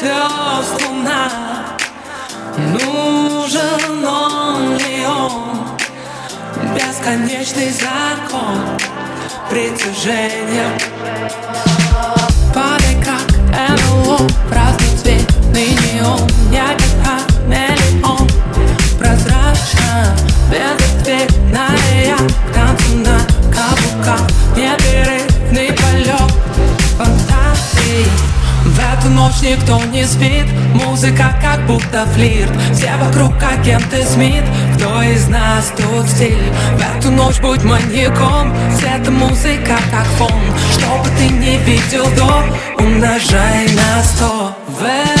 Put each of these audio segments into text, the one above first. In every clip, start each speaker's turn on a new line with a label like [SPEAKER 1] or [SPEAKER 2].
[SPEAKER 1] звезд луна. Нужен он ли он? Бесконечный закон притяжения. Пали как НЛО Разноцветный неон Я как хамелеон Прозрачно Безответная К танцу никто не спит? Музыка как будто флирт. Все вокруг агенты СМИТ. Кто из нас тут стиль? В эту ночь будь маньяком. Света музыка как фон. Что ты не видел до Умножай на сто. В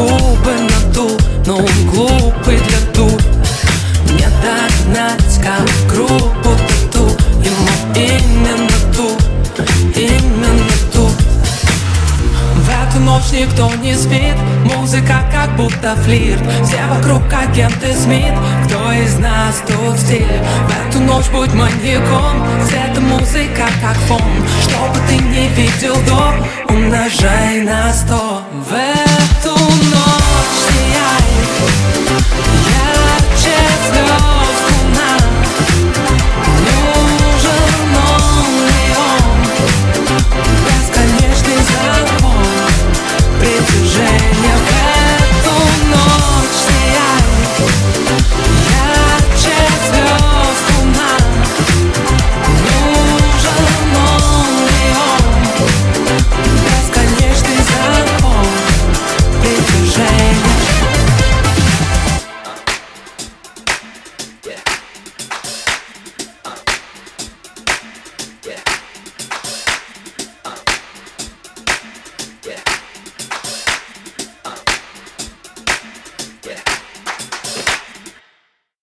[SPEAKER 1] губы надул, но он глупый для тур Не догнать, как группу тату Ему именно ту, именно ту. В эту ночь никто не спит Музыка как будто флирт. Все вокруг агенты СМИТ Кто из нас тут стиль? В эту ночь будь маньяком Света музыка как фон. Что бы ты не видел до Умножай на сто. В